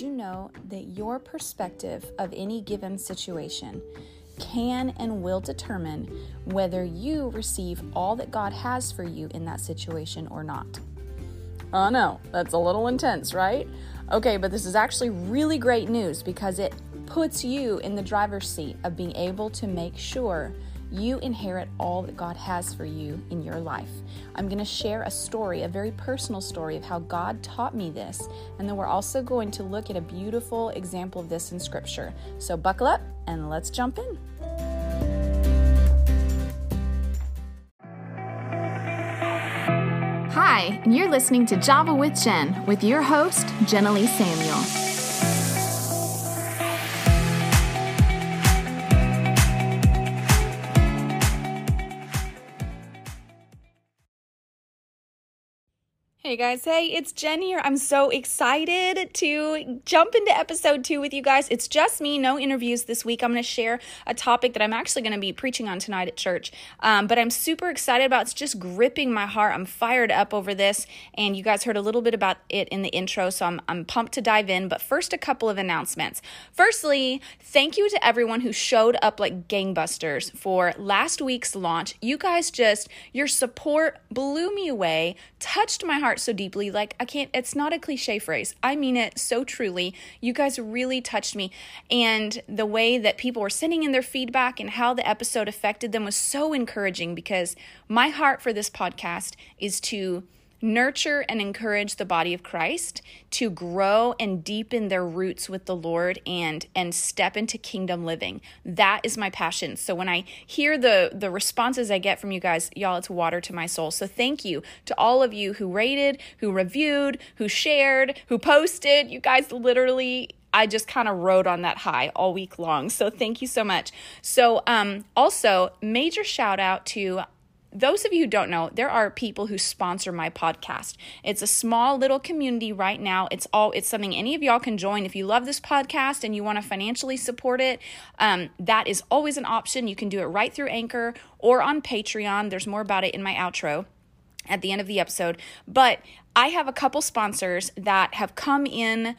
you know that your perspective of any given situation can and will determine whether you receive all that God has for you in that situation or not? Oh no, that's a little intense, right? Okay, but this is actually really great news because it puts you in the driver's seat of being able to make sure you inherit all that God has for you in your life. I'm going to share a story, a very personal story of how God taught me this, and then we're also going to look at a beautiful example of this in Scripture. So buckle up and let's jump in. Hi, and you're listening to Java with Jen with your host, Jenilee Samuel. Hey guys, hey, it's Jen here. I'm so excited to jump into episode two with you guys. It's just me, no interviews this week. I'm going to share a topic that I'm actually going to be preaching on tonight at church. Um, but I'm super excited about It's just gripping my heart. I'm fired up over this. And you guys heard a little bit about it in the intro, so I'm, I'm pumped to dive in. But first, a couple of announcements. Firstly, thank you to everyone who showed up like gangbusters for last week's launch. You guys just, your support blew me away, touched my heart so deeply. Like, I can't, it's not a cliche phrase. I mean it so truly. You guys really touched me. And the way that people were sending in their feedback and how the episode affected them was so encouraging because my heart for this podcast is to nurture and encourage the body of Christ to grow and deepen their roots with the Lord and and step into kingdom living. That is my passion. So when I hear the the responses I get from you guys, y'all it's water to my soul. So thank you to all of you who rated, who reviewed, who shared, who posted. You guys literally I just kind of rode on that high all week long. So thank you so much. So um also major shout out to those of you who don't know, there are people who sponsor my podcast. It's a small little community right now. It's all it's something any of y'all can join if you love this podcast and you want to financially support it. Um, that is always an option. You can do it right through Anchor or on Patreon. There's more about it in my outro at the end of the episode. But I have a couple sponsors that have come in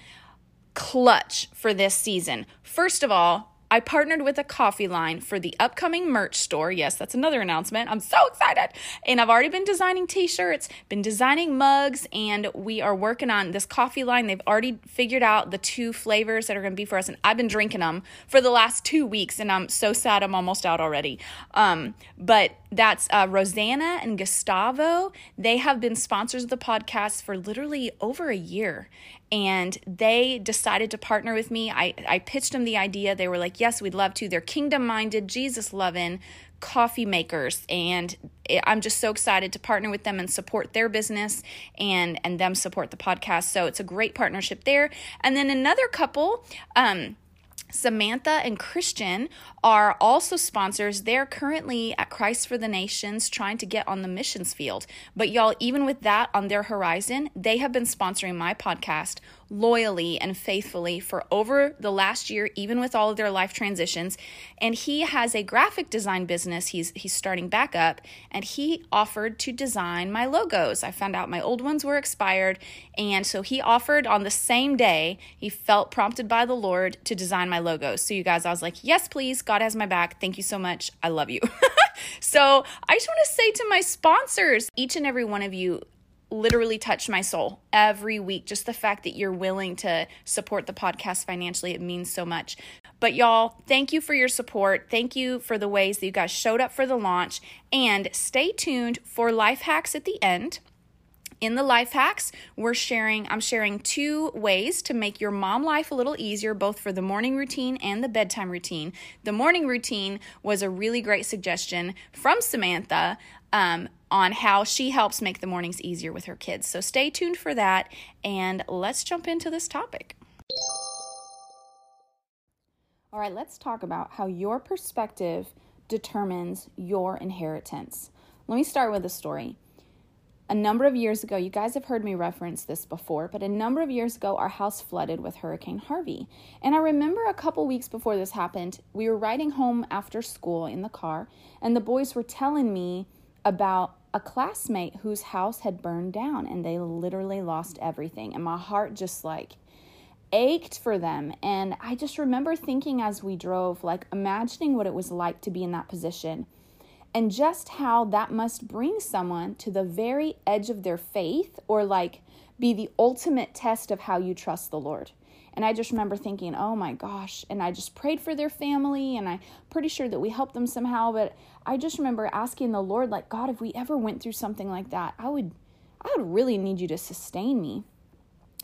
clutch for this season. First of all, I partnered with a coffee line for the upcoming merch store. Yes, that's another announcement. I'm so excited. And I've already been designing t shirts, been designing mugs, and we are working on this coffee line. They've already figured out the two flavors that are going to be for us. And I've been drinking them for the last two weeks, and I'm so sad I'm almost out already. Um, but that's uh, Rosanna and Gustavo. They have been sponsors of the podcast for literally over a year and they decided to partner with me. I, I pitched them the idea. They were like, yes, we'd love to. They're kingdom minded, Jesus loving coffee makers and I'm just so excited to partner with them and support their business and and them support the podcast. So it's a great partnership there. And then another couple um Samantha and Christian are also sponsors. They're currently at Christ for the Nations trying to get on the missions field. But y'all, even with that on their horizon, they have been sponsoring my podcast loyally and faithfully for over the last year, even with all of their life transitions. And he has a graphic design business he's he's starting back up, and he offered to design my logos. I found out my old ones were expired, and so he offered on the same day, he felt prompted by the Lord to design my logos. So you guys, I was like, yes, please, God has my back. Thank you so much. I love you. so I just want to say to my sponsors, each and every one of you literally touch my soul every week. Just the fact that you're willing to support the podcast financially, it means so much. But y'all, thank you for your support. Thank you for the ways that you guys showed up for the launch. And stay tuned for life hacks at the end. In the life hacks, we're sharing I'm sharing two ways to make your mom life a little easier both for the morning routine and the bedtime routine. The morning routine was a really great suggestion from Samantha um, on how she helps make the mornings easier with her kids. So stay tuned for that, and let's jump into this topic. All right, let's talk about how your perspective determines your inheritance. Let me start with a story. A number of years ago, you guys have heard me reference this before, but a number of years ago, our house flooded with Hurricane Harvey. And I remember a couple weeks before this happened, we were riding home after school in the car, and the boys were telling me about a classmate whose house had burned down and they literally lost everything. And my heart just like, ached for them. And I just remember thinking as we drove, like imagining what it was like to be in that position and just how that must bring someone to the very edge of their faith or like be the ultimate test of how you trust the Lord. And I just remember thinking, oh my gosh. And I just prayed for their family and I'm pretty sure that we helped them somehow. But I just remember asking the Lord, like, God, if we ever went through something like that, I would I would really need you to sustain me.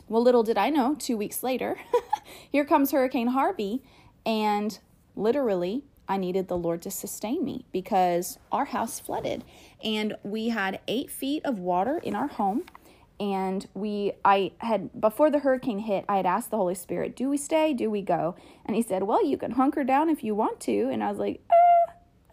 Well, little did I know, two weeks later, here comes Hurricane Harvey, and literally, I needed the Lord to sustain me because our house flooded and we had eight feet of water in our home. And we, I had, before the hurricane hit, I had asked the Holy Spirit, Do we stay? Do we go? And He said, Well, you can hunker down if you want to. And I was like,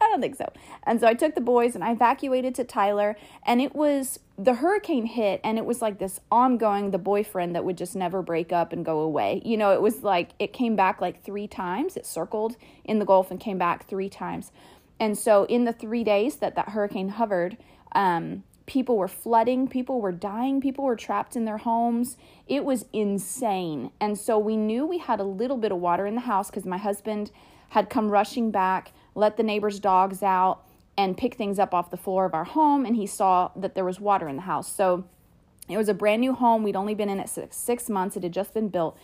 I don't think so. And so I took the boys and I evacuated to Tyler. And it was the hurricane hit, and it was like this ongoing, the boyfriend that would just never break up and go away. You know, it was like it came back like three times. It circled in the Gulf and came back three times. And so in the three days that that hurricane hovered, um, people were flooding, people were dying, people were trapped in their homes. It was insane. And so we knew we had a little bit of water in the house because my husband had come rushing back let the neighbor's dogs out, and pick things up off the floor of our home. And he saw that there was water in the house. So it was a brand new home. We'd only been in it six, six months, it had just been built.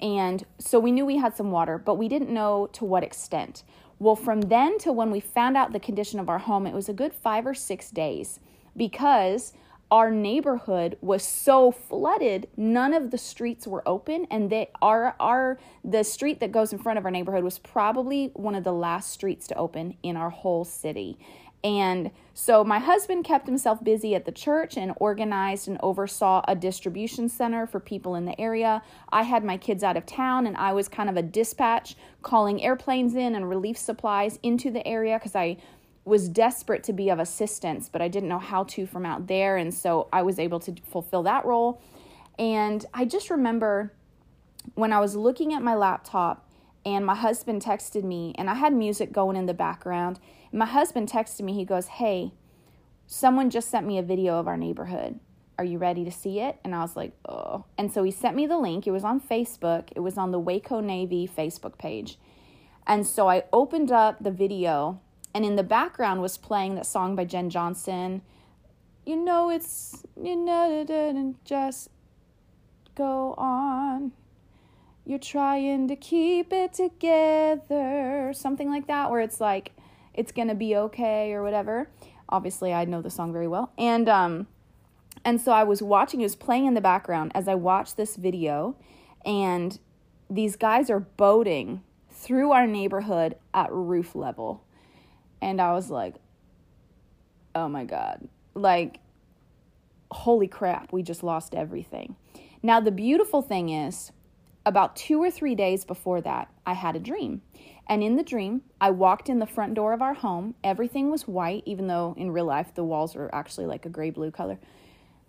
And so we knew we had some water, but we didn't know to what extent. Well, from then to when we found out the condition of our home, it was a good five or six days because our neighborhood was so flooded none of the streets were open and they our our the street that goes in front of our neighborhood was probably one of the last streets to open in our whole city and so my husband kept himself busy at the church and organized and oversaw a distribution center for people in the area. I had my kids out of town and I was kind of a dispatch calling airplanes in and relief supplies into the area because I was desperate to be of assistance, but I didn't know how to from out there. And so I was able to fulfill that role. And I just remember when I was looking at my laptop and my husband texted me, and I had music going in the background. My husband texted me, he goes, Hey, someone just sent me a video of our neighborhood. Are you ready to see it? And I was like, Oh. And so he sent me the link. It was on Facebook, it was on the Waco Navy Facebook page. And so I opened up the video and in the background was playing that song by Jen Johnson. You know it's you know didn't just go on. You're trying to keep it together, something like that, where it's like it's gonna be okay or whatever. Obviously, I know the song very well, and um, and so I was watching. It was playing in the background as I watched this video, and these guys are boating through our neighborhood at roof level and I was like, oh my God. Like, holy crap, we just lost everything. Now, the beautiful thing is, about two or three days before that, I had a dream. And in the dream, I walked in the front door of our home. Everything was white, even though in real life the walls are actually like a gray blue color.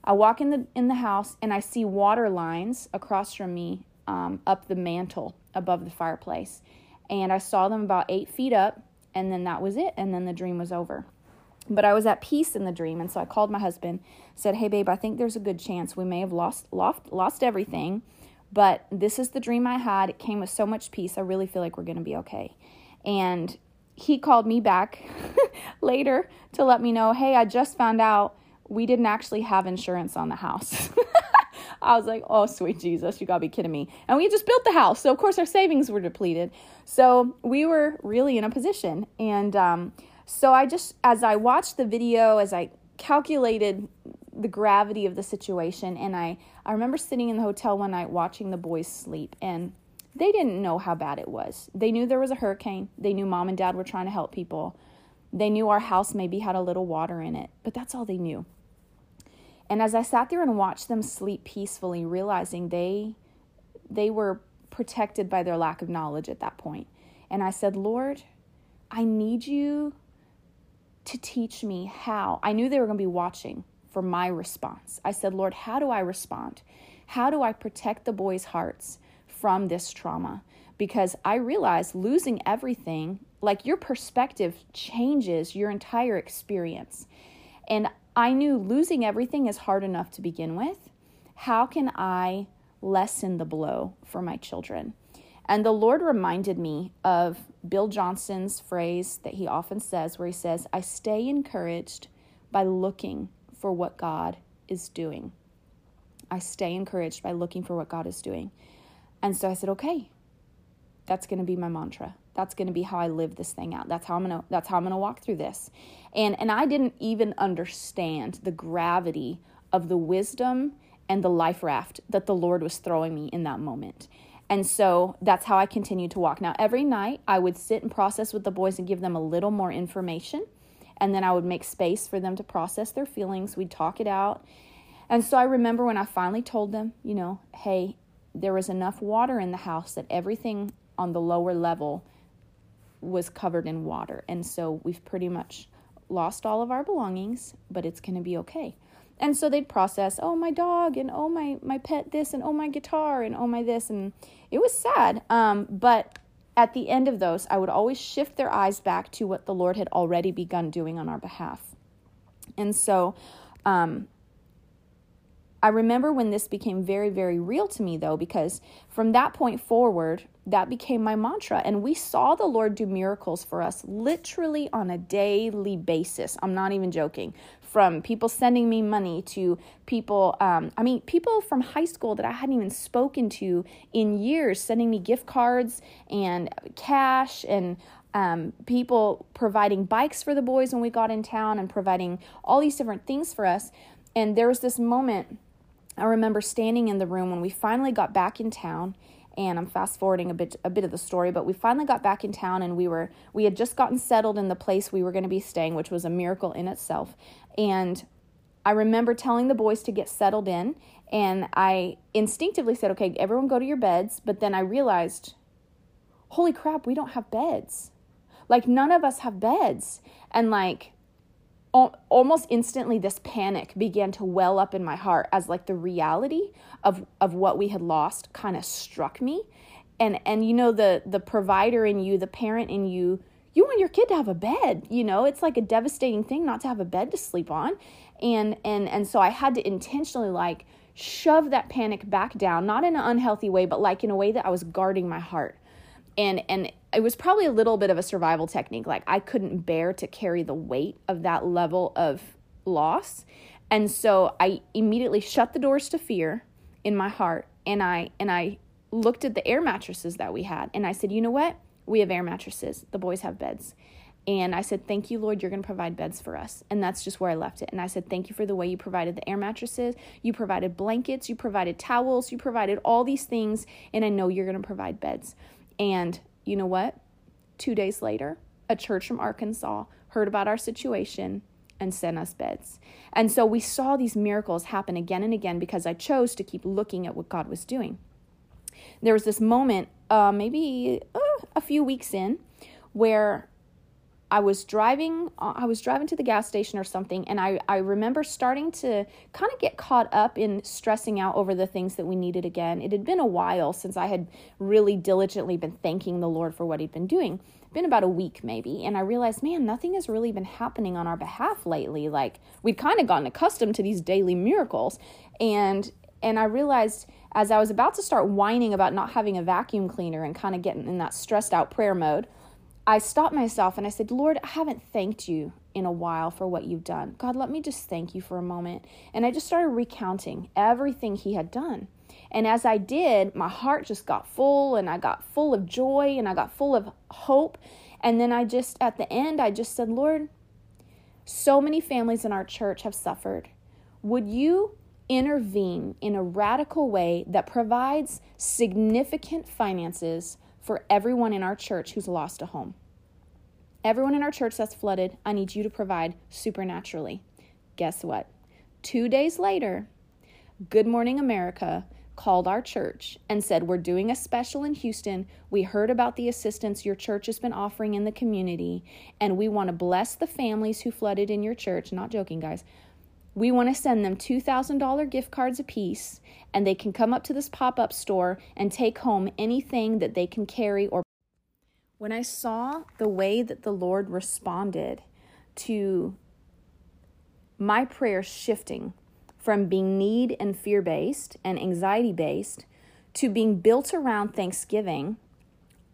I walk in the in the house and I see water lines across from me um, up the mantle above the fireplace, and I saw them about eight feet up and then that was it and then the dream was over. But i was at peace in the dream and so i called my husband said hey babe i think there's a good chance we may have lost lost, lost everything but this is the dream i had. It came with so much peace. I really feel like we're going to be okay. And he called me back later to let me know hey i just found out we didn't actually have insurance on the house I was like, oh, sweet Jesus, you gotta be kidding me. And we just built the house. So, of course, our savings were depleted. So, we were really in a position. And um, so, I just, as I watched the video, as I calculated the gravity of the situation, and I, I remember sitting in the hotel one night watching the boys sleep. And they didn't know how bad it was. They knew there was a hurricane, they knew mom and dad were trying to help people. They knew our house maybe had a little water in it, but that's all they knew. And as I sat there and watched them sleep peacefully, realizing they they were protected by their lack of knowledge at that point. And I said, "Lord, I need you to teach me how." I knew they were going to be watching for my response. I said, "Lord, how do I respond? How do I protect the boys' hearts from this trauma?" Because I realized losing everything, like your perspective changes your entire experience. And I knew losing everything is hard enough to begin with. How can I lessen the blow for my children. And the Lord reminded me of Bill Johnson's phrase that he often says, where he says, I stay encouraged by looking for what God is doing. I stay encouraged by looking for what God is doing. And so I said, okay, that's going to be my mantra. That's going to be how I live this thing out. That's how I'm going to that's how I'm going to walk through this. And and I didn't even understand the gravity of the wisdom and the life raft that the Lord was throwing me in that moment. And so that's how I continued to walk. Now, every night I would sit and process with the boys and give them a little more information. And then I would make space for them to process their feelings. We'd talk it out. And so I remember when I finally told them, you know, hey, there was enough water in the house that everything on the lower level was covered in water. And so we've pretty much lost all of our belongings, but it's going to be okay. And so they'd process, oh, my dog, and oh, my, my pet this, and oh, my guitar, and oh, my this. And it was sad. Um, but at the end of those, I would always shift their eyes back to what the Lord had already begun doing on our behalf. And so um, I remember when this became very, very real to me, though, because from that point forward, that became my mantra. And we saw the Lord do miracles for us literally on a daily basis. I'm not even joking. From people sending me money to people, um, I mean, people from high school that I hadn't even spoken to in years sending me gift cards and cash and um, people providing bikes for the boys when we got in town and providing all these different things for us. And there was this moment I remember standing in the room when we finally got back in town and I'm fast forwarding a bit a bit of the story, but we finally got back in town and we were we had just gotten settled in the place we were going to be staying, which was a miracle in itself. And I remember telling the boys to get settled in and I instinctively said, "Okay, everyone go to your beds." But then I realized, "Holy crap, we don't have beds." Like none of us have beds. And like almost instantly this panic began to well up in my heart as like the reality of of what we had lost kind of struck me. And and you know the the provider in you the parent in you you want your kid to have a bed you know? It's like a devastating thing not to have a bed to sleep on. And and and so i had to intentionally like shove that panic back down not in an unhealthy way but like in a way that i was guarding my heart and and it was probably a little bit of a survival technique like i couldn't bear to carry the weight of that level of loss and so i immediately shut the doors to fear in my heart and i and i looked at the air mattresses that we had and i said you know what we have air mattresses the boys have beds and I said, Thank you, Lord, you're going to provide beds for us. And that's just where I left it. And I said, Thank you for the way you provided the air mattresses. You provided blankets. You provided towels. You provided all these things. And I know you're going to provide beds. And you know what? Two days later, a church from Arkansas heard about our situation and sent us beds. And so we saw these miracles happen again and again because I chose to keep looking at what God was doing. There was this moment, uh, maybe uh, a few weeks in, where I was driving uh, I was driving to the gas station or something and I I remember starting to kind of get caught up in stressing out over the things that we needed again. It had been a while since I had really diligently been thanking the Lord for what he'd been doing. Been about a week maybe and I realized, man, nothing has really been happening on our behalf lately. Like we'd kind of gotten accustomed to these daily miracles and and I realized as I was about to start whining about not having a vacuum cleaner and kind of getting in that stressed out prayer mode, I stopped myself and I said, Lord, I haven't thanked you in a while for what you've done. God, let me just thank you for a moment. And I just started recounting everything He had done. And as I did, my heart just got full and I got full of joy and I got full of hope. And then I just, at the end, I just said, Lord, so many families in our church have suffered. Would you intervene in a radical way that provides significant finances for everyone in our church who's lost a home. Everyone in our church that's flooded, I need you to provide supernaturally. Guess what? Two days later, Good Morning America called our church and said, We're doing a special in Houston. We heard about the assistance your church has been offering in the community, and we want to bless the families who flooded in your church. Not joking, guys. We want to send them $2,000 gift cards apiece, and they can come up to this pop up store and take home anything that they can carry or. When I saw the way that the Lord responded to my prayer shifting from being need and fear based and anxiety based to being built around Thanksgiving,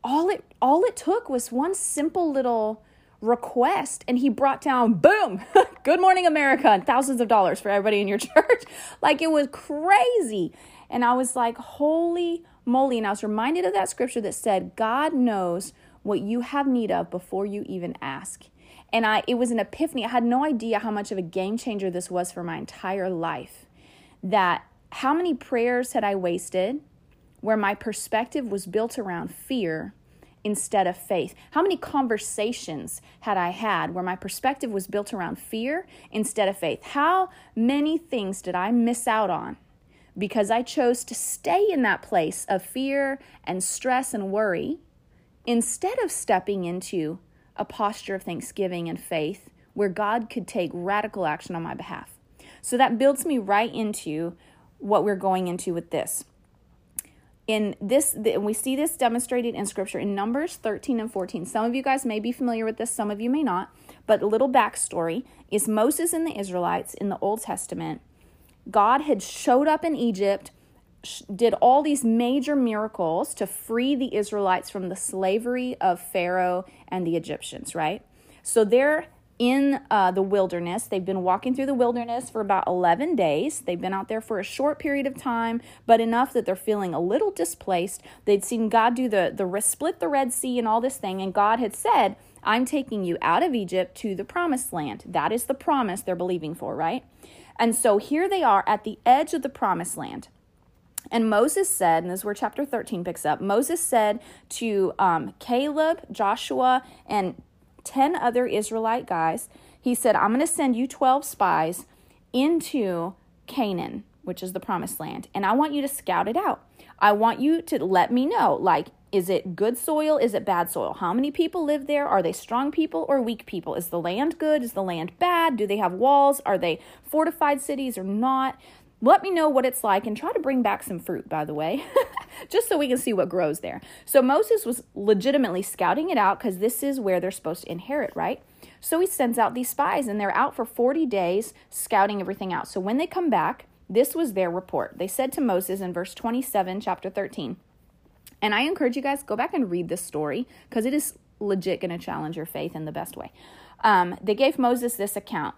all it all it took was one simple little request and he brought down boom good morning america and thousands of dollars for everybody in your church. Like it was crazy. And i was like holy moly. And i was reminded of that scripture that said god knows what you have need of before you even ask. And i it was an epiphany. I had no idea how much of a game changer this was for my entire life. That how many prayers had i wasted where my perspective was built around fear instead of faith? How many conversations had I had where my perspective was built around fear instead of faith? How many things did I miss out on because I chose to stay in that place of fear and stress and worry instead of stepping into a posture of thanksgiving and faith where God could take radical action on my behalf? So that builds me right into what we're going into with this in this and we see this demonstrated in scripture in numbers 13 and 14 some of you guys may be familiar with this some of you may not but a little backstory is moses and the israelites in the old testament. God had showed up in egypt did all these major miracles to free the israelites from the slavery of pharaoh and the egyptians right? So they're in uh, the wilderness. They've been walking through the wilderness for about 11 days. They've been out there for a short period of time, but enough that they're feeling a little displaced. They'd seen God do the, the split the Red Sea and all this thing, and God had said, I'm taking you out of Egypt to the promised land. That is the promise they're believing for, right? And so here they are at the edge of the promised land. And Moses said, and this is where chapter 13 picks up Moses said to um, Caleb, Joshua, and 10 other Israelite guys. He said, I'm going to send you 12 spies into Canaan, which is the promised land, and I want you to scout it out. I want you to let me know, like, is it good soil? Is it bad soil? How many people live there? Are they strong people or weak people? Is the land good? Is the land bad? Do they have walls? Are they fortified cities or not? Let me know what it's like and try to bring back some fruit, by the way, just so we can see what grows there. So Moses was legitimately scouting it out because this is where they're supposed to inherit, right? So he sends out these spies and they're out for 40 days scouting everything out. So when they come back, this was their report. They said to Moses in verse 27, chapter 13, and I encourage you guys go back and read this story because it is legit going to challenge your faith in the best way. Um, they gave Moses this account.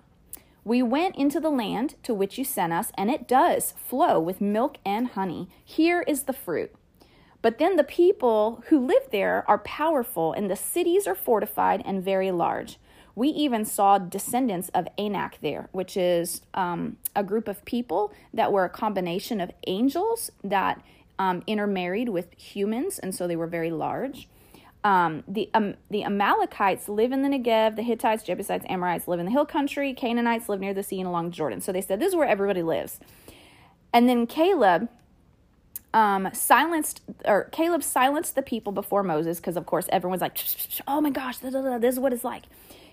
We went into the land to which you sent us, and it does flow with milk and honey. Here is the fruit. But then the people who live there are powerful, and the cities are fortified and very large. We even saw descendants of Anak there, which is um, a group of people that were a combination of angels that um, intermarried with humans, and so they were very large. Um, the um, the Amalekites live in the Negev. The Hittites, Jebusites, Amorites live in the hill country. Canaanites live near the sea and along Jordan. So they said this is where everybody lives. And then Caleb um, silenced or Caleb silenced the people before Moses because of course everyone's like, oh my gosh, this is what it's like.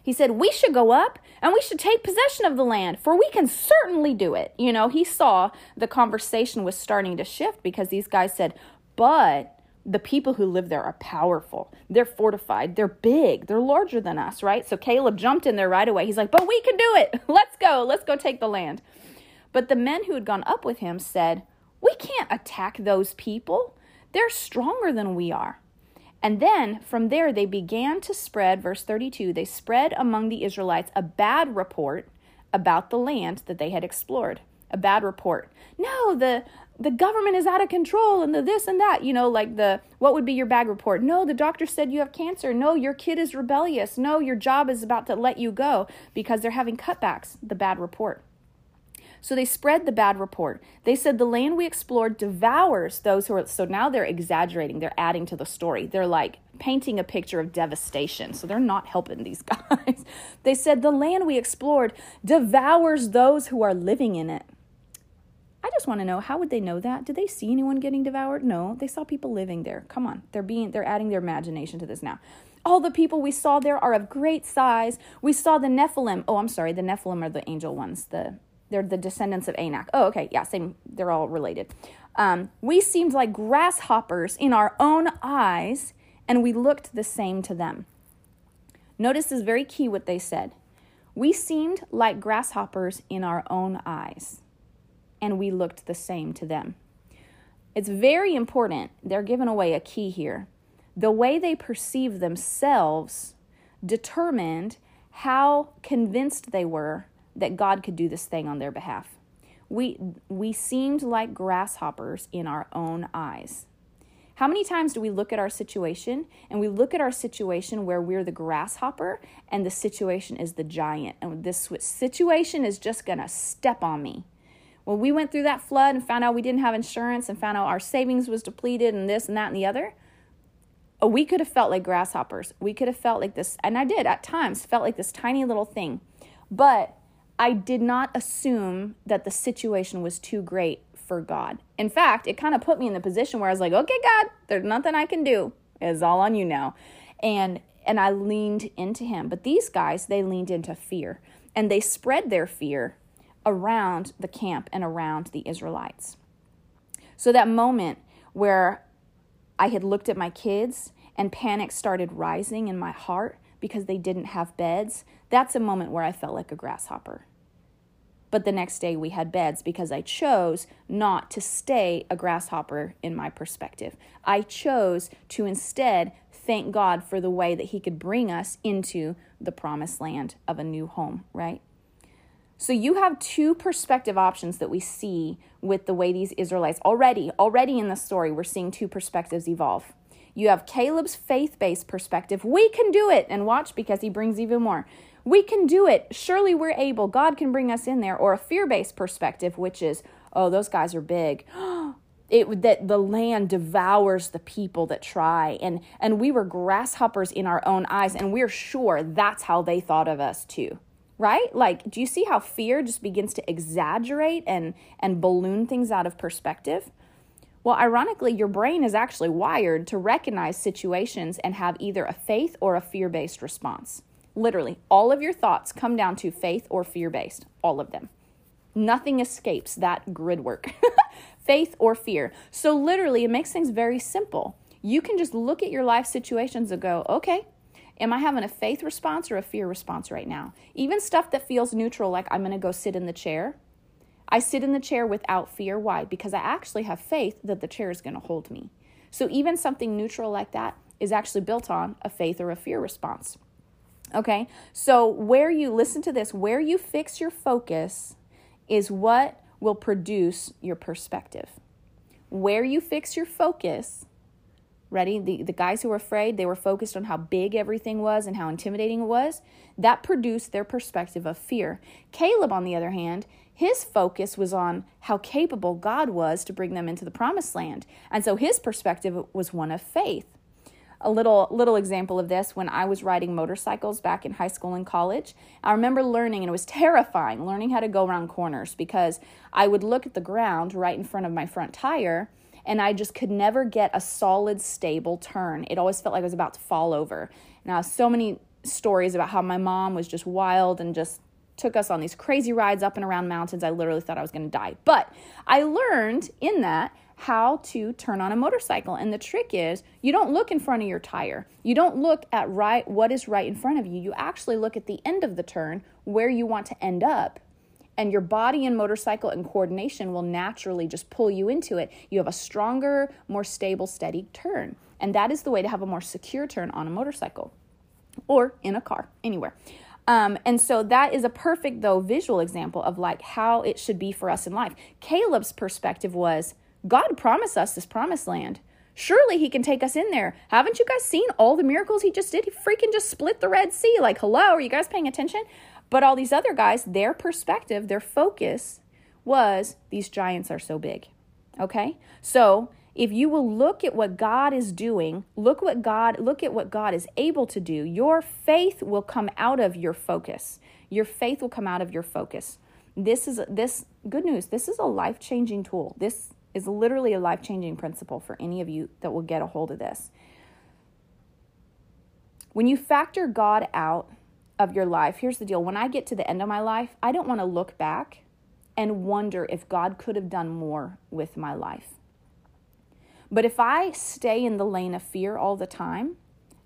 He said, We should go up and we should take possession of the land, for we can certainly do it. You know, he saw the conversation was starting to shift because these guys said, But the people who live there are powerful. They're fortified. They're big. They're larger than us, right? So Caleb jumped in there right away. He's like, But we can do it. Let's go. Let's go take the land. But the men who had gone up with him said, We can't attack those people. They're stronger than we are. And then from there they began to spread, verse 32, they spread among the Israelites a bad report about the land that they had explored. A bad report. No, the the government is out of control and the this and that you know like the what would be your bag report no the doctor said you have cancer no your kid is rebellious no your job is about to let you go because they're having cutbacks the bad report so they spread the bad report. They said the land we explored devours those who are. So now they're exaggerating. They're adding to the story. They're like painting a picture of devastation. So they're not helping these guys. they said the land we explored devours those who are living in it. Just want to know how would they know that? Did they see anyone getting devoured? No, they saw people living there. Come on, they're being they're adding their imagination to this now. All the people we saw there are of great size. We saw the Nephilim. Oh, I'm sorry, the Nephilim are the angel ones. The they're the descendants of Anak. Oh, okay, yeah, same. They're all related. Um, we seemed like grasshoppers in our own eyes, and we looked the same to them. Notice this is very key what they said. We seemed like grasshoppers in our own eyes. And we looked the same to them. It's very important. They're giving away a key here. The way they perceive themselves determined how convinced they were that God could do this thing on their behalf. We, we seemed like grasshoppers in our own eyes. How many times do we look at our situation and we look at our situation where we're the grasshopper and the situation is the giant and this situation is just to step on me? When we went through that flood and found out we didn't have insurance and found out our savings was depleted and this and that and the other, oh, we could have felt like grasshoppers. We could have felt like this, and I did at times, felt like this tiny little thing. But I did not assume that the situation was too great for God. In fact, it kind of put me in the position where I was like, okay, God, there's nothing I can do. It's all on you now. And and I leaned into him. But these guys, they leaned into fear. And they spread their fear around the camp and around the Israelites. So that moment where I had looked at my kids and panic started rising in my heart because they didn't have beds, that's a moment where I felt like a grasshopper. But the next day we had beds because I chose not to stay a grasshopper in my perspective. I chose to instead thank God for the way that He could bring us into the promised land of a new home, right? So you have two perspective options that we see with the way these Israelites already already in the story we're seeing two perspectives evolve. You have Caleb's faith-based perspective. We can do it and watch because he brings even more. We can do it. Surely we're able. God can bring us in there or a fear-based perspective which is oh those guys are big. it that the land devours the people that try and and we were grasshoppers in our own eyes and we're sure that's how they thought of us too right? Like, do you see how fear just begins to exaggerate and, and balloon things out of perspective? Well, ironically, your brain is actually wired to recognize situations and have either a faith or a fear based response. Literally, all of your thoughts come down to faith or fear based, all of them. Nothing escapes that grid work faith or fear. So, literally, it makes things very simple. You can just look at your life situations and go, okay, Am I having a faith response or a fear response right now? Even stuff that feels neutral, like I'm going to go sit in the chair. I sit in the chair without fear. Why? Because I actually have faith that the chair is going to hold me. So even something neutral like that is actually built on a faith or a fear response. Okay? So where you listen to this, where you fix your focus is what will produce your perspective. Where you fix your focus Ready? The, the guys who were afraid, they were focused on how big everything was and how intimidating it was. That produced their perspective of fear. Caleb, on the other hand, his focus was on how capable God was to bring them into the promised land. And so his perspective was one of faith. A little little example of this when I was riding motorcycles back in high school and college. I remember learning and it was terrifying learning how to go around corners because I would look at the ground right in front of my front tire and I just could never get a solid, stable turn. It always felt like I was about to fall over. Now, so many stories about how my mom was just wild and just took us on these crazy rides up and around mountains. I literally thought I was going to die. But I learned in that how to turn on a motorcycle. And the trick is you don't look in front of your tire. You don't look at right what is right in front of you. You actually look at the end of the turn where you want to end up and your body and motorcycle and coordination will naturally just pull you into it. You have a stronger, more stable, steady turn. And that is the way to have a more secure turn on a motorcycle or in a car, anywhere. Um, and so that is a perfect, though, visual example of like how it should be for us in life. Caleb's perspective was God promised us this promised land. Surely he can take us in there. Haven't you guys seen all the miracles he just did? He freaking just split the Red Sea. Like, hello, are you guys paying attention? But all these other guys, their perspective, their focus was these giants are so big. Okay? So, if you will look at what God is doing, look what God look at what God is able to do, your faith will come out of your focus. Your faith will come out of your focus. This is this good news. This is a life-changing tool. This is literally a life-changing principle for any of you that will get a hold of this. When you factor God out of your life, here's the deal when I get to the end of my life, I don't want to look back and wonder if God could have done more with my life. But if I stay in the lane of fear all the time,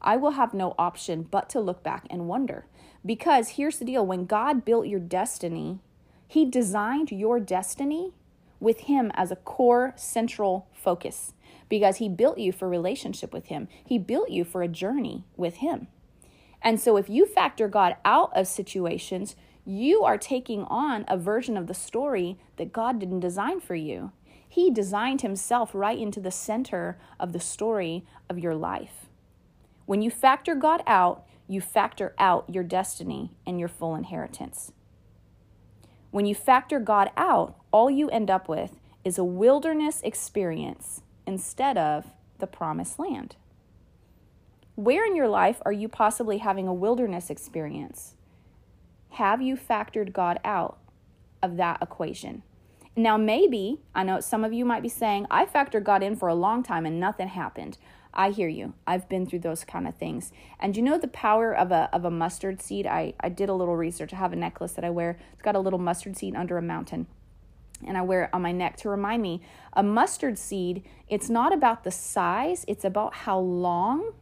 I will have no option but to look back and wonder. Because here's the deal when God built your destiny, He designed your destiny with Him as a core central focus because He built you for relationship with Him. He built you for a journey with Him. And so if you factor God out of situations, you are taking on a version of the story that God didn't design for you. He designed Himself right into the center of the story of your life. When you factor God out, you factor out your destiny and your full inheritance. When you factor God out, all you end up with is a wilderness experience instead of the promised land. Where in your life are you possibly having a wilderness experience? Have you factored God out of that equation? Now, maybe, I know some of you might be saying, I factored God in for a long time and nothing happened. I hear you. I've been through those kind of things. And you know the power of a of a mustard seed? I, I did a little research. I have a necklace that I wear. It's got a little mustard seed under a mountain. And I wear it on my neck to remind me a mustard seed, it's not about the size, it's about how long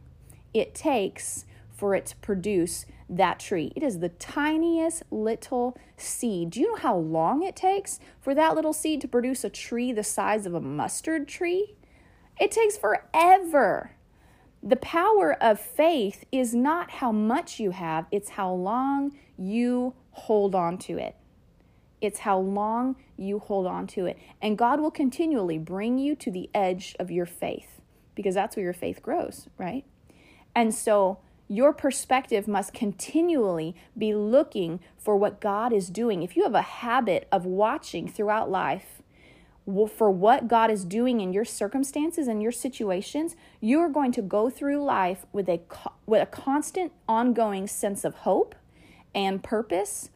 it takes for it to produce that tree. It is the tiniest little seed. Do you know how long it takes for that little seed to produce a tree the size of a mustard tree? It takes forever. The power of faith is not how much you have, it's how long you hold on to it. It's how long you hold on to it. And God will continually bring you to the edge of your faith because that's where your faith grows, right? And so your perspective must continually be looking for what God is doing. If you have a habit of watching throughout life, for what God is doing in your circumstances and your situations, you are going to go through life with a with a constant ongoing sense of hope and purpose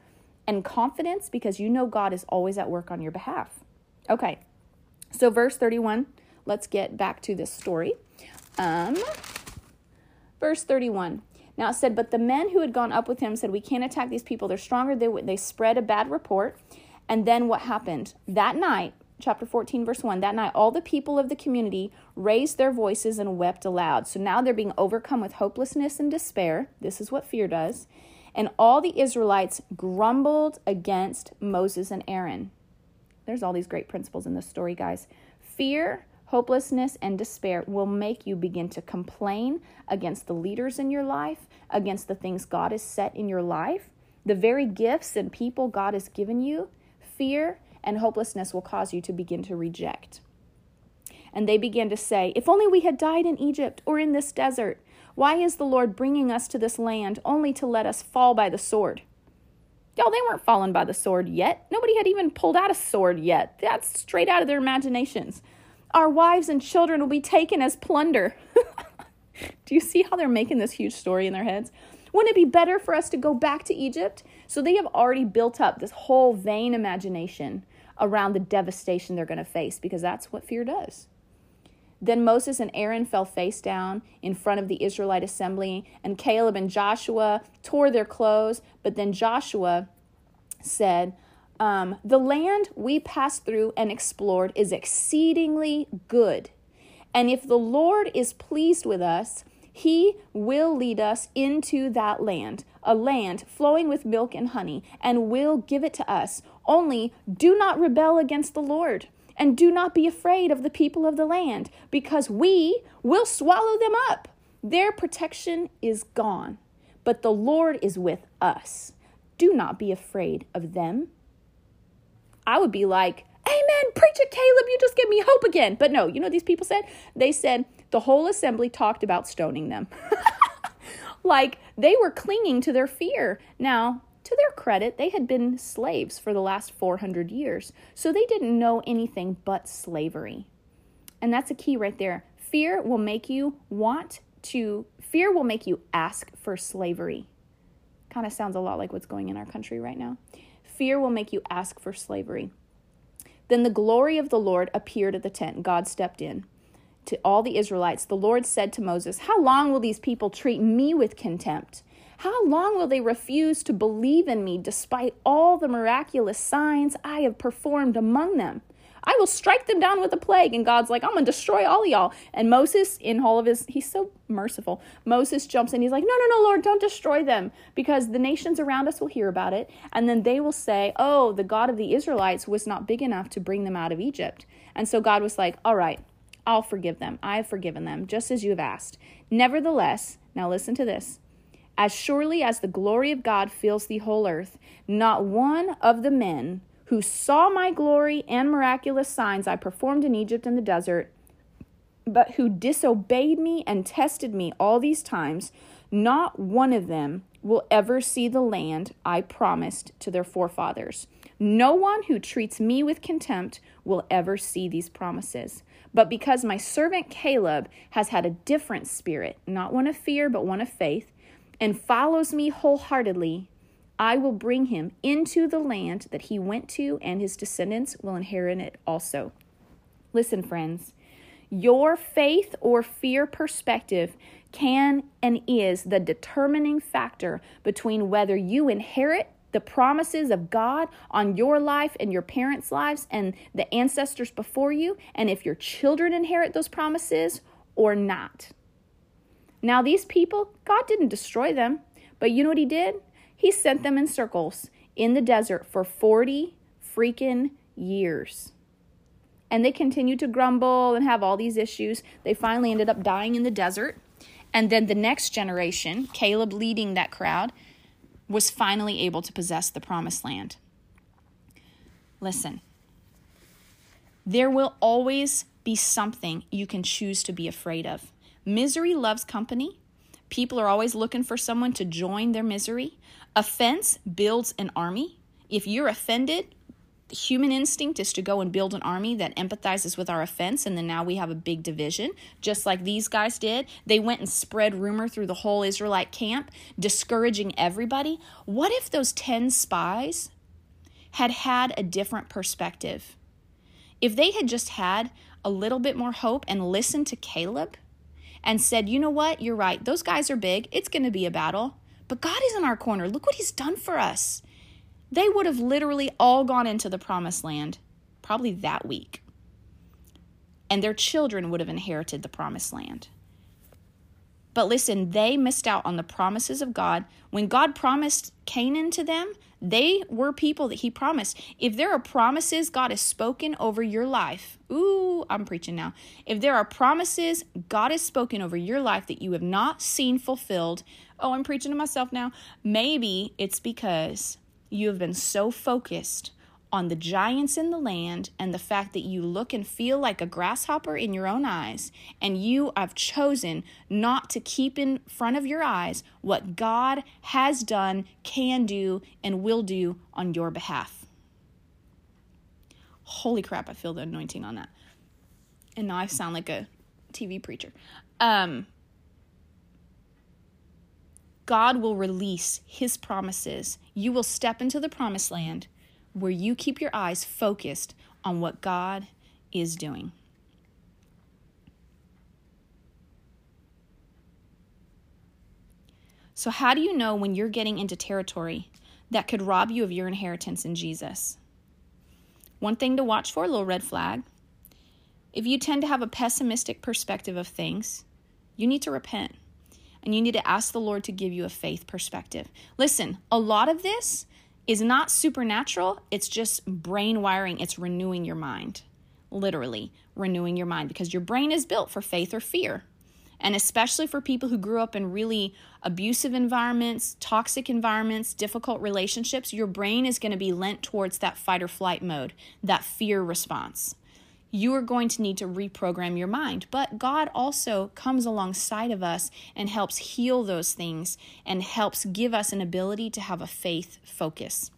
and confidence because you know God is always at work on your behalf. Okay. So verse 31, let's get back to this story. Um verse 31. Now it said, But the men who had gone up with him said, We can't attack these people. They're stronger. They, they spread a bad report. And then what happened? That night, chapter 14, verse 1 that night, all the people of the community raised their voices and wept aloud. So now they're being overcome with hopelessness and despair. This is what fear does. And all the Israelites grumbled against Moses and Aaron. There's all these great principles in this story, guys. Fear, hopelessness, and despair will make you begin to complain against the leaders in your life, against the things God has set in your life, the very gifts and people God has given you. Fear and hopelessness will cause you to begin to reject. And they began to say, If only we had died in Egypt or in this desert. Why is the Lord bringing us to this land only to let us fall by the sword? Y'all, they weren't fallen by the sword yet. Nobody had even pulled out a sword yet. That's straight out of their imaginations. Our wives and children will be taken as plunder. Do you see how they're making this huge story in their heads? Wouldn't it be better for us to go back to Egypt? So they have already built up this whole vain imagination around the devastation they're going to face because that's what fear does. Then Moses and Aaron fell face down in front of the Israelite assembly, and Caleb and Joshua tore their clothes. But then Joshua said, um, The land we passed through and explored is exceedingly good. And if the Lord is pleased with us, he will lead us into that land, a land flowing with milk and honey, and will give it to us. Only do not rebel against the Lord, and do not be afraid of the people of the land, because we will swallow them up. Their protection is gone, but the Lord is with us. Do not be afraid of them. I would be like, Amen, preach it, Caleb, you just give me hope again. But no, you know these people said? They said, the whole assembly talked about stoning them. like they were clinging to their fear. Now, to their credit, they had been slaves for the last 400 years, so they didn't know anything but slavery. And that's a key right there. Fear will make you want to, fear will make you ask for slavery. Kind of sounds a lot like what's going in our country right now. Fear will make you ask for slavery. Then the glory of the Lord appeared at the tent. God stepped in to all the Israelites, the Lord said to Moses, How long will these people treat me with contempt? How long will they refuse to believe in me despite all the miraculous signs I have performed among them? I will strike them down with a plague. And God's like, I'm going to destroy all of y'all. And Moses, in all of his, he's so merciful. Moses jumps in. He's like, No, no, no, Lord, don't destroy them because the nations around us will hear about it. And then they will say, Oh, the God of the Israelites was not big enough to bring them out of Egypt. And so God was like, All right, I'll forgive them. I have forgiven them, just as you have asked. Nevertheless, now listen to this. As surely as the glory of God fills the whole earth, not one of the men who saw my glory and miraculous signs I performed in Egypt and the desert, but who disobeyed me and tested me all these times, not one of them will ever see the land I promised to their forefathers. No one who treats me with contempt will ever see these promises. But because my servant Caleb has had a different spirit, not one of fear, but one of faith, and follows me wholeheartedly, I will bring him into the land that he went to, and his descendants will inherit it also. Listen, friends, your faith or fear perspective can and is the determining factor between whether you inherit the promises of God on your life and your parents' lives and the ancestors before you, and if your children inherit those promises or not. Now, these people, God didn't destroy them, but you know what He did? He sent them in circles in the desert for 40 freaking years. And they continued to grumble and have all these issues. They finally ended up dying in the desert. And then the next generation, Caleb leading that crowd, was finally able to possess the promised land. Listen, there will always be something you can choose to be afraid of. Misery loves company. People are always looking for someone to join their misery. Offense builds an army. If you're offended, the human instinct is to go and build an army that empathizes with our offense, and then now we have a big division, just like these guys did. They went and spread rumor through the whole Israelite camp, discouraging everybody. What if those 10 spies had had a different perspective? If they had just had a little bit more hope and listened to Caleb and said, you know what, you're right, those guys are big, it's going to be a battle, but God is in our corner. Look what He's done for us they would have literally all gone into the promised land probably that week. And their children would have inherited the promised land. But listen, they missed out on the promises of God. When God promised Canaan to them, they were people that He promised. If there are promises God has spoken over your life, ooh, I'm preaching now. If there are promises God has spoken over your life that you have not seen fulfilled, oh, I'm preaching to myself now. Maybe it's because you have been so focused on the giants in the land and the fact that you look and feel like a grasshopper in your own eyes, and you have chosen not to keep in front of your eyes what God has done, can do, and will do on your behalf. Holy crap, I feel the anointing on that. And now I sound like a TV preacher. Um, God will release his promises. You will step into the promised land where you keep your eyes focused on what God is doing. So, how do you know when you're getting into territory that could rob you of your inheritance in Jesus? One thing to watch for, a little red flag. If you tend to have a pessimistic perspective of things, you need to repent and you need to ask the Lord to give you a faith perspective. Listen, a lot of this is not supernatural, it's just brain wiring, it's renewing your mind. Literally, renewing your mind because your brain is built for faith or fear. And especially for people who grew up in really abusive environments, toxic environments, difficult relationships, your brain is going to be lent towards that fight or flight mode, that fear response you are going to need to reprogram your mind. But God also comes alongside of us and helps heal those things and helps give us an ability to have a faith focus.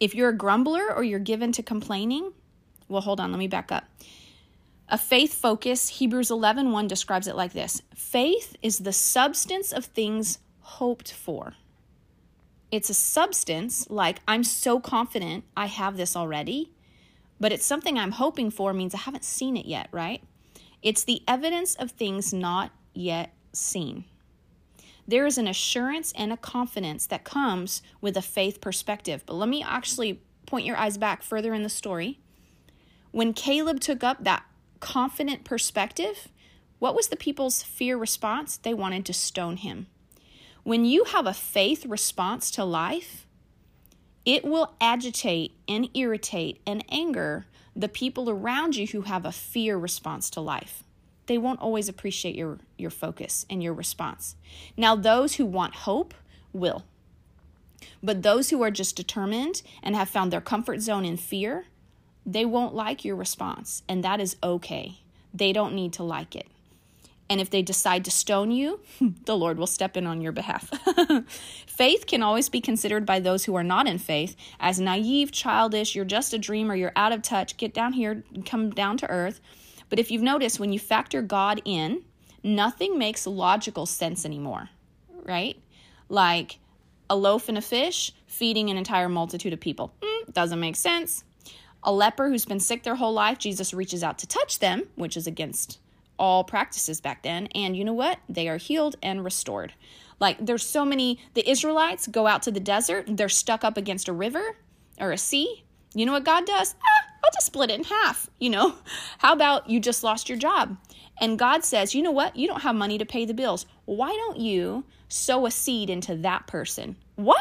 If you're a grumbler or you're given to complaining, well, hold on, let me back up. A faith focus, Hebrews 11 1 describes it like this Faith is the substance of things hoped for. It's a substance, like I'm so confident I have this already but it's something I'm hoping for means I haven't seen it yet, right? It's the evidence of things not yet seen. There is an assurance and a confidence that comes with a faith perspective. But let me actually point your eyes back further in the story. When Caleb took up that confident perspective, what was the people's fear response? They wanted to stone him. When you have a faith response to life, it will agitate and irritate and anger the people around you who have a fear response to life. They won't always appreciate your, your focus and your response. Now, those who want hope will. But those who are just determined and have found their comfort zone in fear, they won't like your response, and that is okay. They don't need to like it. And if they decide to stone you, the Lord will step in on your behalf. faith can always be considered by those who are not in faith as naive, childish, you're just a dreamer, you're out of touch, get down here, come down to earth. But if you've noticed, when you factor God in, nothing makes logical sense anymore, right? Like a loaf and a fish feeding an entire multitude of people. Mm, doesn't make sense. A leper who's been sick their whole life, Jesus reaches out to touch them, which is against all practices back then. And you know what? They are healed and restored. Like there's so many, the Israelites go out to the desert, they're stuck up against a river or a sea. You know what God does? Ah, I'll just split it in half. You know, how about you just lost your job? And God says, you know what? You don't have money to pay the bills. Why don't you sow a seed into that person? What?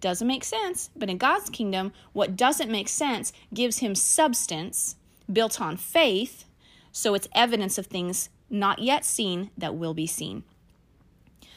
Doesn't make sense. But in God's kingdom, what doesn't make sense gives him substance built on faith so it's evidence of things not yet seen that will be seen.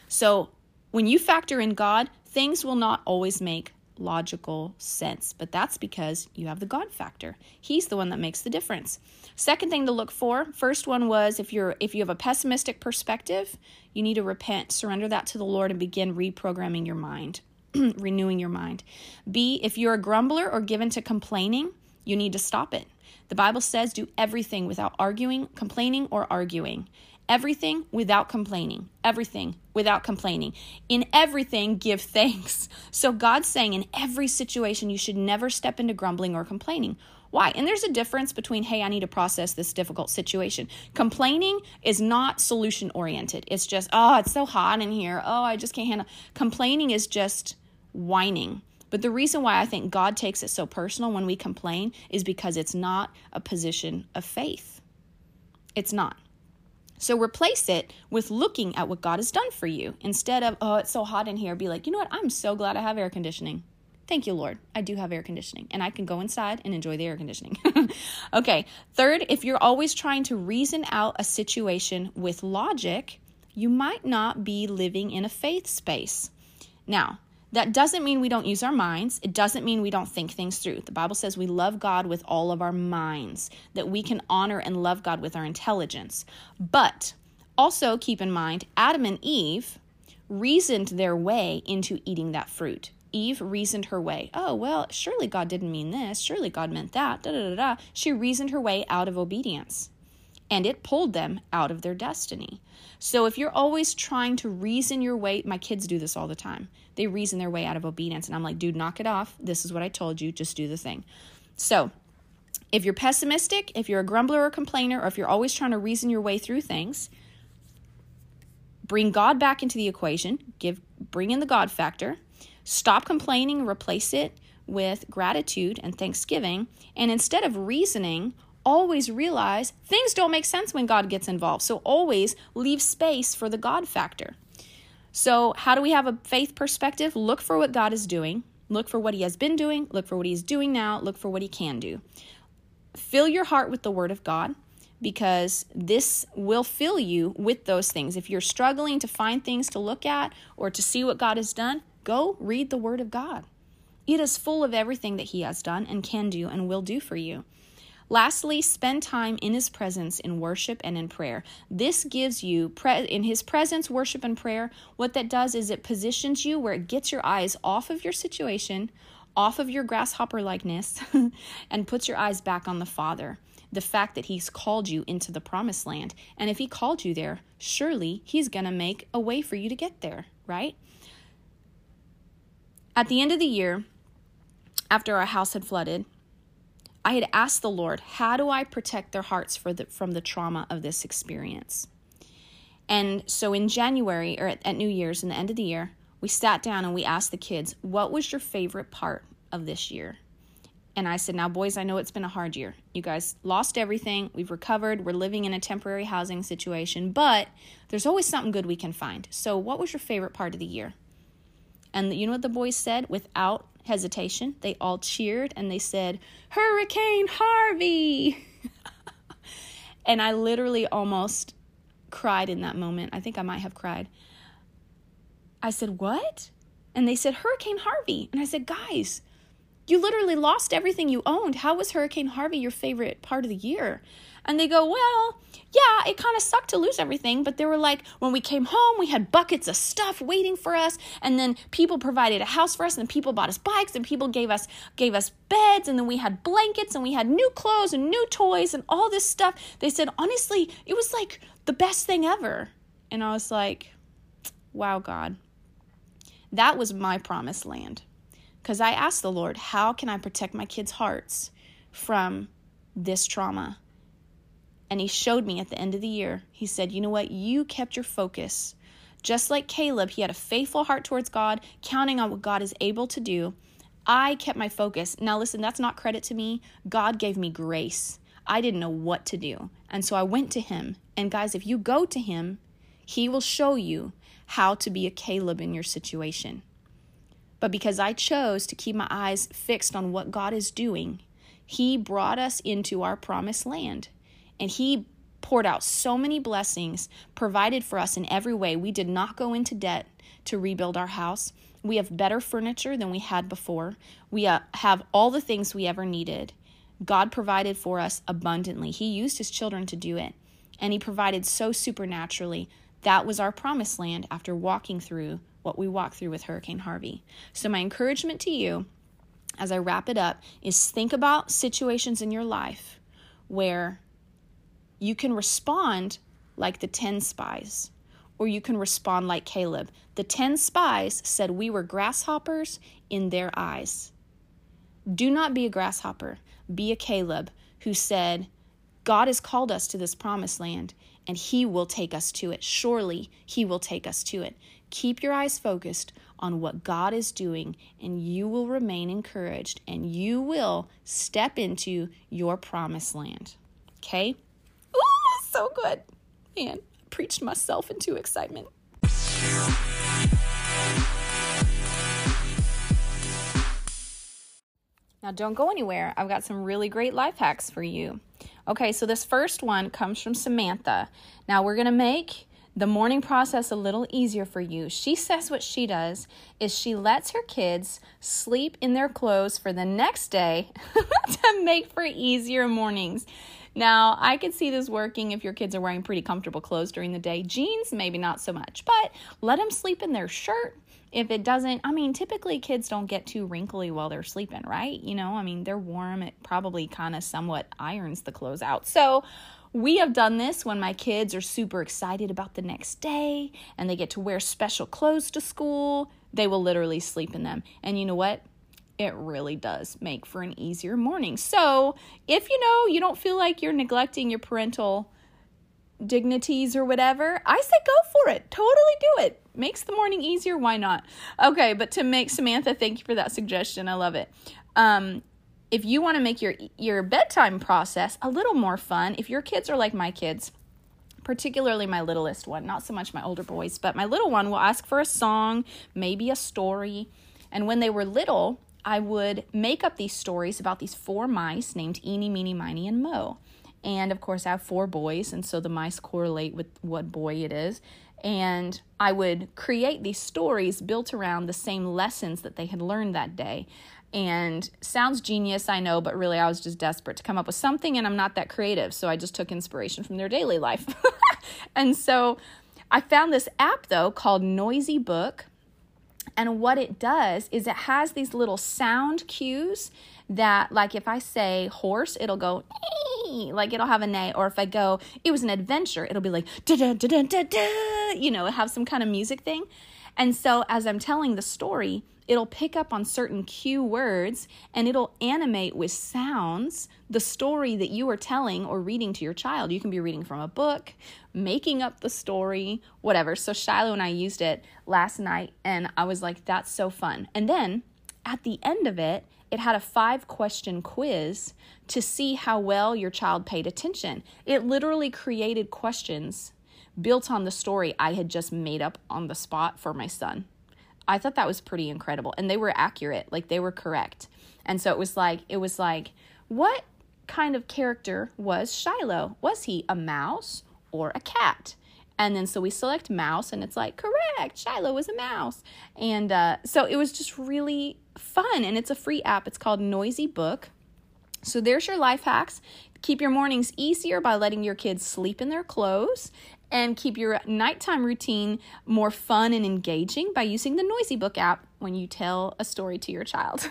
So when you factor in God, things will not always make logical sense, but that's because you have the God factor. He's the one that makes the difference. Second thing to look for, first one was if you're if you have a pessimistic perspective, you need to repent, surrender that to the Lord and begin reprogramming your mind, renewing your mind. B, if you're a grumbler or given to complaining, you need to stop it. The Bible says do everything without arguing, complaining, or arguing. Everything without complaining. Everything without complaining. In everything, give thanks. So God's saying in every situation, you should never step into grumbling or complaining. Why? And there's a difference between, hey, I need to process this difficult situation. Complaining is not solution oriented. It's just, oh, it's so hot in here. Oh, I just can't handle. Complaining is just whining. But the reason why I think God takes it so personal when we complain is because it's not a position of faith. It's not. So replace it with looking at what God has done for you. Instead of, oh, it's so hot in here, be like, you know what? I'm so glad I have air conditioning. Thank you, Lord. I do have air conditioning and I can go inside and enjoy the air conditioning. okay. Third, if you're always trying to reason out a situation with logic, you might not be living in a faith space. Now, that doesn't mean we don't use our minds. It doesn't mean we don't think things through. The Bible says we love God with all of our minds, that we can honor and love God with our intelligence. But also keep in mind, Adam and Eve reasoned their way into eating that fruit. Eve reasoned her way. Oh, well, surely God didn't mean this. Surely God meant that. Da, da, da, da. She reasoned her way out of obedience and it pulled them out of their destiny. So if you're always trying to reason your way, my kids do this all the time. They reason their way out of obedience. And I'm like, dude, knock it off. This is what I told you. Just do the thing. So if you're pessimistic, if you're a grumbler or complainer, or if you're always trying to reason your way through things, bring God back into the equation. Give bring in the God factor. Stop complaining, replace it with gratitude and thanksgiving. And instead of reasoning always realize things don't make sense when God gets involved. So always leave space for the God factor. So, how do we have a faith perspective? Look for what God is doing, look for what He has been doing, look for what He's doing now, look for what He can do. Fill your heart with the Word of God because this will fill you with those things. If you're struggling to find things to look at or to see what God has done, go read the Word of God. It is full of everything that He has done and can do and will do for you. Lastly, spend time in His presence in worship and in prayer. This gives you, pre- in His presence, worship and prayer, what that does is it positions you where it gets your eyes off of your situation, off of your grasshopper likeness, and puts your eyes back on the Father. The fact that He's called you into the promised land. And if He called you there, surely He's going to make a way for you to get there, right? At the end of the year, after our house had flooded, I had asked the Lord, how do I protect their hearts the, from the trauma of this experience? And so in January or at, at New Year's, in the end of the year, we sat down and we asked the kids, what was your favorite part of this year? And I said, Now, boys, I know it's been a hard year. You guys lost everything. We've recovered. We're living in a temporary housing situation, but there's always something good we can find. So, what was your favorite part of the year? And you know what the boys said without hesitation? They all cheered and they said, Hurricane Harvey. and I literally almost cried in that moment. I think I might have cried. I said, What? And they said, Hurricane Harvey. And I said, Guys, you literally lost everything you owned. How was Hurricane Harvey your favorite part of the year? And they go, Well, yeah, it kind of sucked to lose everything, but they were like, when we came home, we had buckets of stuff waiting for us, and then people provided a house for us, and people bought us bikes, and people gave us gave us beds, and then we had blankets, and we had new clothes and new toys and all this stuff. They said, honestly, it was like the best thing ever. And I was like, Wow, God. That was my promised land. Because I asked the Lord, how can I protect my kids' hearts from this trauma? And He showed me at the end of the year, He said, you know what? You kept your focus. Just like Caleb, he had a faithful heart towards God, counting on what God is able to do. I kept my focus. Now, listen, that's not credit to me. God gave me grace. I didn't know what to do. And so I went to Him. And guys, if you go to Him, He will show you how to be a Caleb in your situation. But because I chose to keep my eyes fixed on what God is doing, He brought us into our promised land. And He poured out so many blessings, provided for us in every way. We did not go into debt to rebuild our house. We have better furniture than we had before. We uh, have all the things we ever needed. God provided for us abundantly. He used His children to do it. And He provided so supernaturally. That was our promised land after walking through what we walked through with Hurricane Harvey. So, my encouragement to you as I wrap it up is think about situations in your life where you can respond like the 10 spies, or you can respond like Caleb. The 10 spies said we were grasshoppers in their eyes. Do not be a grasshopper, be a Caleb who said, God has called us to this promised land and he will take us to it. Surely he will take us to it. Keep your eyes focused on what God is doing, and you will remain encouraged and you will step into your promised land. Okay? So good. Man, I preached myself into excitement. Now, don't go anywhere. I've got some really great life hacks for you. Okay, so this first one comes from Samantha. Now, we're going to make the morning process a little easier for you. She says what she does is she lets her kids sleep in their clothes for the next day to make for easier mornings. Now, I could see this working if your kids are wearing pretty comfortable clothes during the day. Jeans, maybe not so much, but let them sleep in their shirt. If it doesn't, I mean, typically kids don't get too wrinkly while they're sleeping, right? You know, I mean, they're warm. It probably kind of somewhat irons the clothes out. So, we have done this when my kids are super excited about the next day and they get to wear special clothes to school. They will literally sleep in them. And you know what? It really does make for an easier morning. So, if you know you don't feel like you're neglecting your parental dignities or whatever, I say go for it. Totally do it. Makes the morning easier. Why not? Okay, but to make Samantha, thank you for that suggestion. I love it. Um, if you want to make your your bedtime process a little more fun, if your kids are like my kids, particularly my littlest one, not so much my older boys, but my little one will ask for a song, maybe a story. And when they were little, I would make up these stories about these four mice named Eeny, Meeny, Miny, and Mo. And of course, I have four boys, and so the mice correlate with what boy it is. And I would create these stories built around the same lessons that they had learned that day and sounds genius i know but really i was just desperate to come up with something and i'm not that creative so i just took inspiration from their daily life and so i found this app though called noisy book and what it does is it has these little sound cues that like if i say horse it'll go like it'll have a neigh. Or if i go it was an adventure it'll be like you know have some kind of music thing and so as i'm telling the story it'll pick up on certain cue words and it'll animate with sounds the story that you are telling or reading to your child. You can be reading from a book, making up the story, whatever. So Shiloh and I used it last night and I was like, that's so fun. And then at the end of it, it had a five question quiz to see how well your child paid attention. It literally created questions built on the story I had just made up on the spot for my son. I thought that was pretty incredible and they were accurate, like they were correct. And so it was like it was like what kind of character was Shiloh? Was he a mouse or a cat? And then so we select mouse, and it's like, correct, Shiloh was a mouse. And uh, so it was just really fun. And it's a free app. It's called Noisy Book. So there's your life hacks. Keep your mornings easier by letting your kids sleep in their clothes and keep your nighttime routine more fun and engaging by using the Noisy Book app when you tell a story to your child.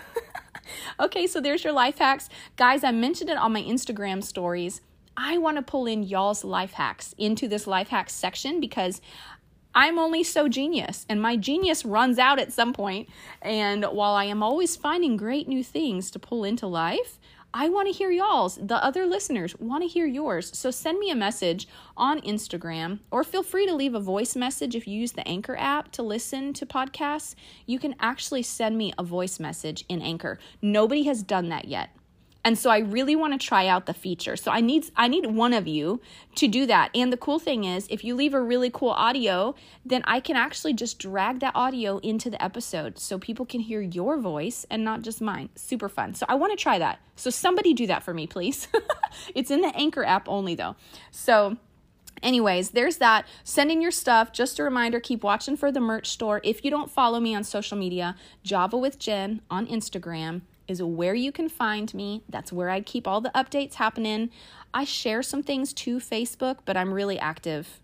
okay, so there's your life hacks. Guys, I mentioned it on my Instagram stories. I want to pull in y'all's life hacks into this life hacks section because I'm only so genius and my genius runs out at some point. And while I am always finding great new things to pull into life, I want to hear y'all's. The other listeners want to hear yours. So send me a message on Instagram or feel free to leave a voice message if you use the Anchor app to listen to podcasts. You can actually send me a voice message in Anchor. Nobody has done that yet. And so I really want to try out the feature. So I need I need one of you to do that. And the cool thing is if you leave a really cool audio, then I can actually just drag that audio into the episode so people can hear your voice and not just mine. Super fun. So I want to try that. So somebody do that for me, please. it's in the Anchor app only though. So Anyways, there's that. Send in your stuff. Just a reminder keep watching for the merch store. If you don't follow me on social media, Java with Jen on Instagram, is where you can find me. That's where I keep all the updates happening. I share some things to Facebook, but I'm really active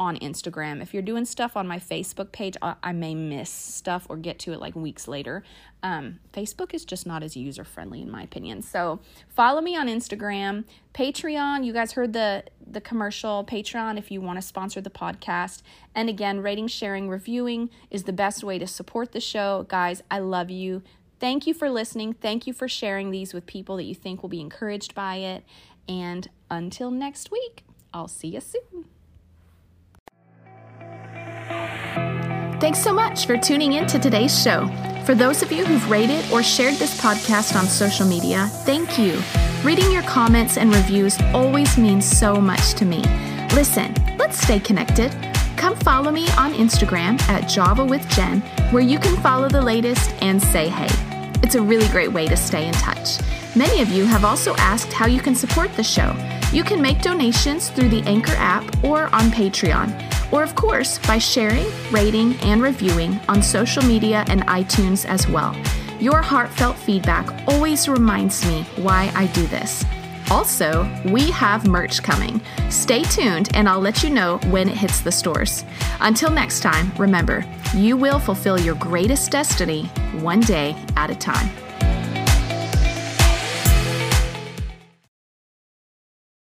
on Instagram. If you're doing stuff on my Facebook page, I, I may miss stuff or get to it like weeks later. Um, Facebook is just not as user friendly, in my opinion. So follow me on Instagram, Patreon. You guys heard the the commercial. Patreon, if you want to sponsor the podcast. And again, rating, sharing, reviewing is the best way to support the show, guys. I love you. Thank you for listening. Thank you for sharing these with people that you think will be encouraged by it. And until next week, I'll see you soon. Thanks so much for tuning in to today's show. For those of you who've rated or shared this podcast on social media, thank you. Reading your comments and reviews always means so much to me. Listen, let's stay connected. Come follow me on Instagram at Java with Jen, where you can follow the latest and say hey. It's a really great way to stay in touch. Many of you have also asked how you can support the show. You can make donations through the Anchor app or on Patreon, or of course by sharing, rating, and reviewing on social media and iTunes as well. Your heartfelt feedback always reminds me why I do this. Also, we have merch coming. Stay tuned and I'll let you know when it hits the stores. Until next time, remember, you will fulfill your greatest destiny one day at a time.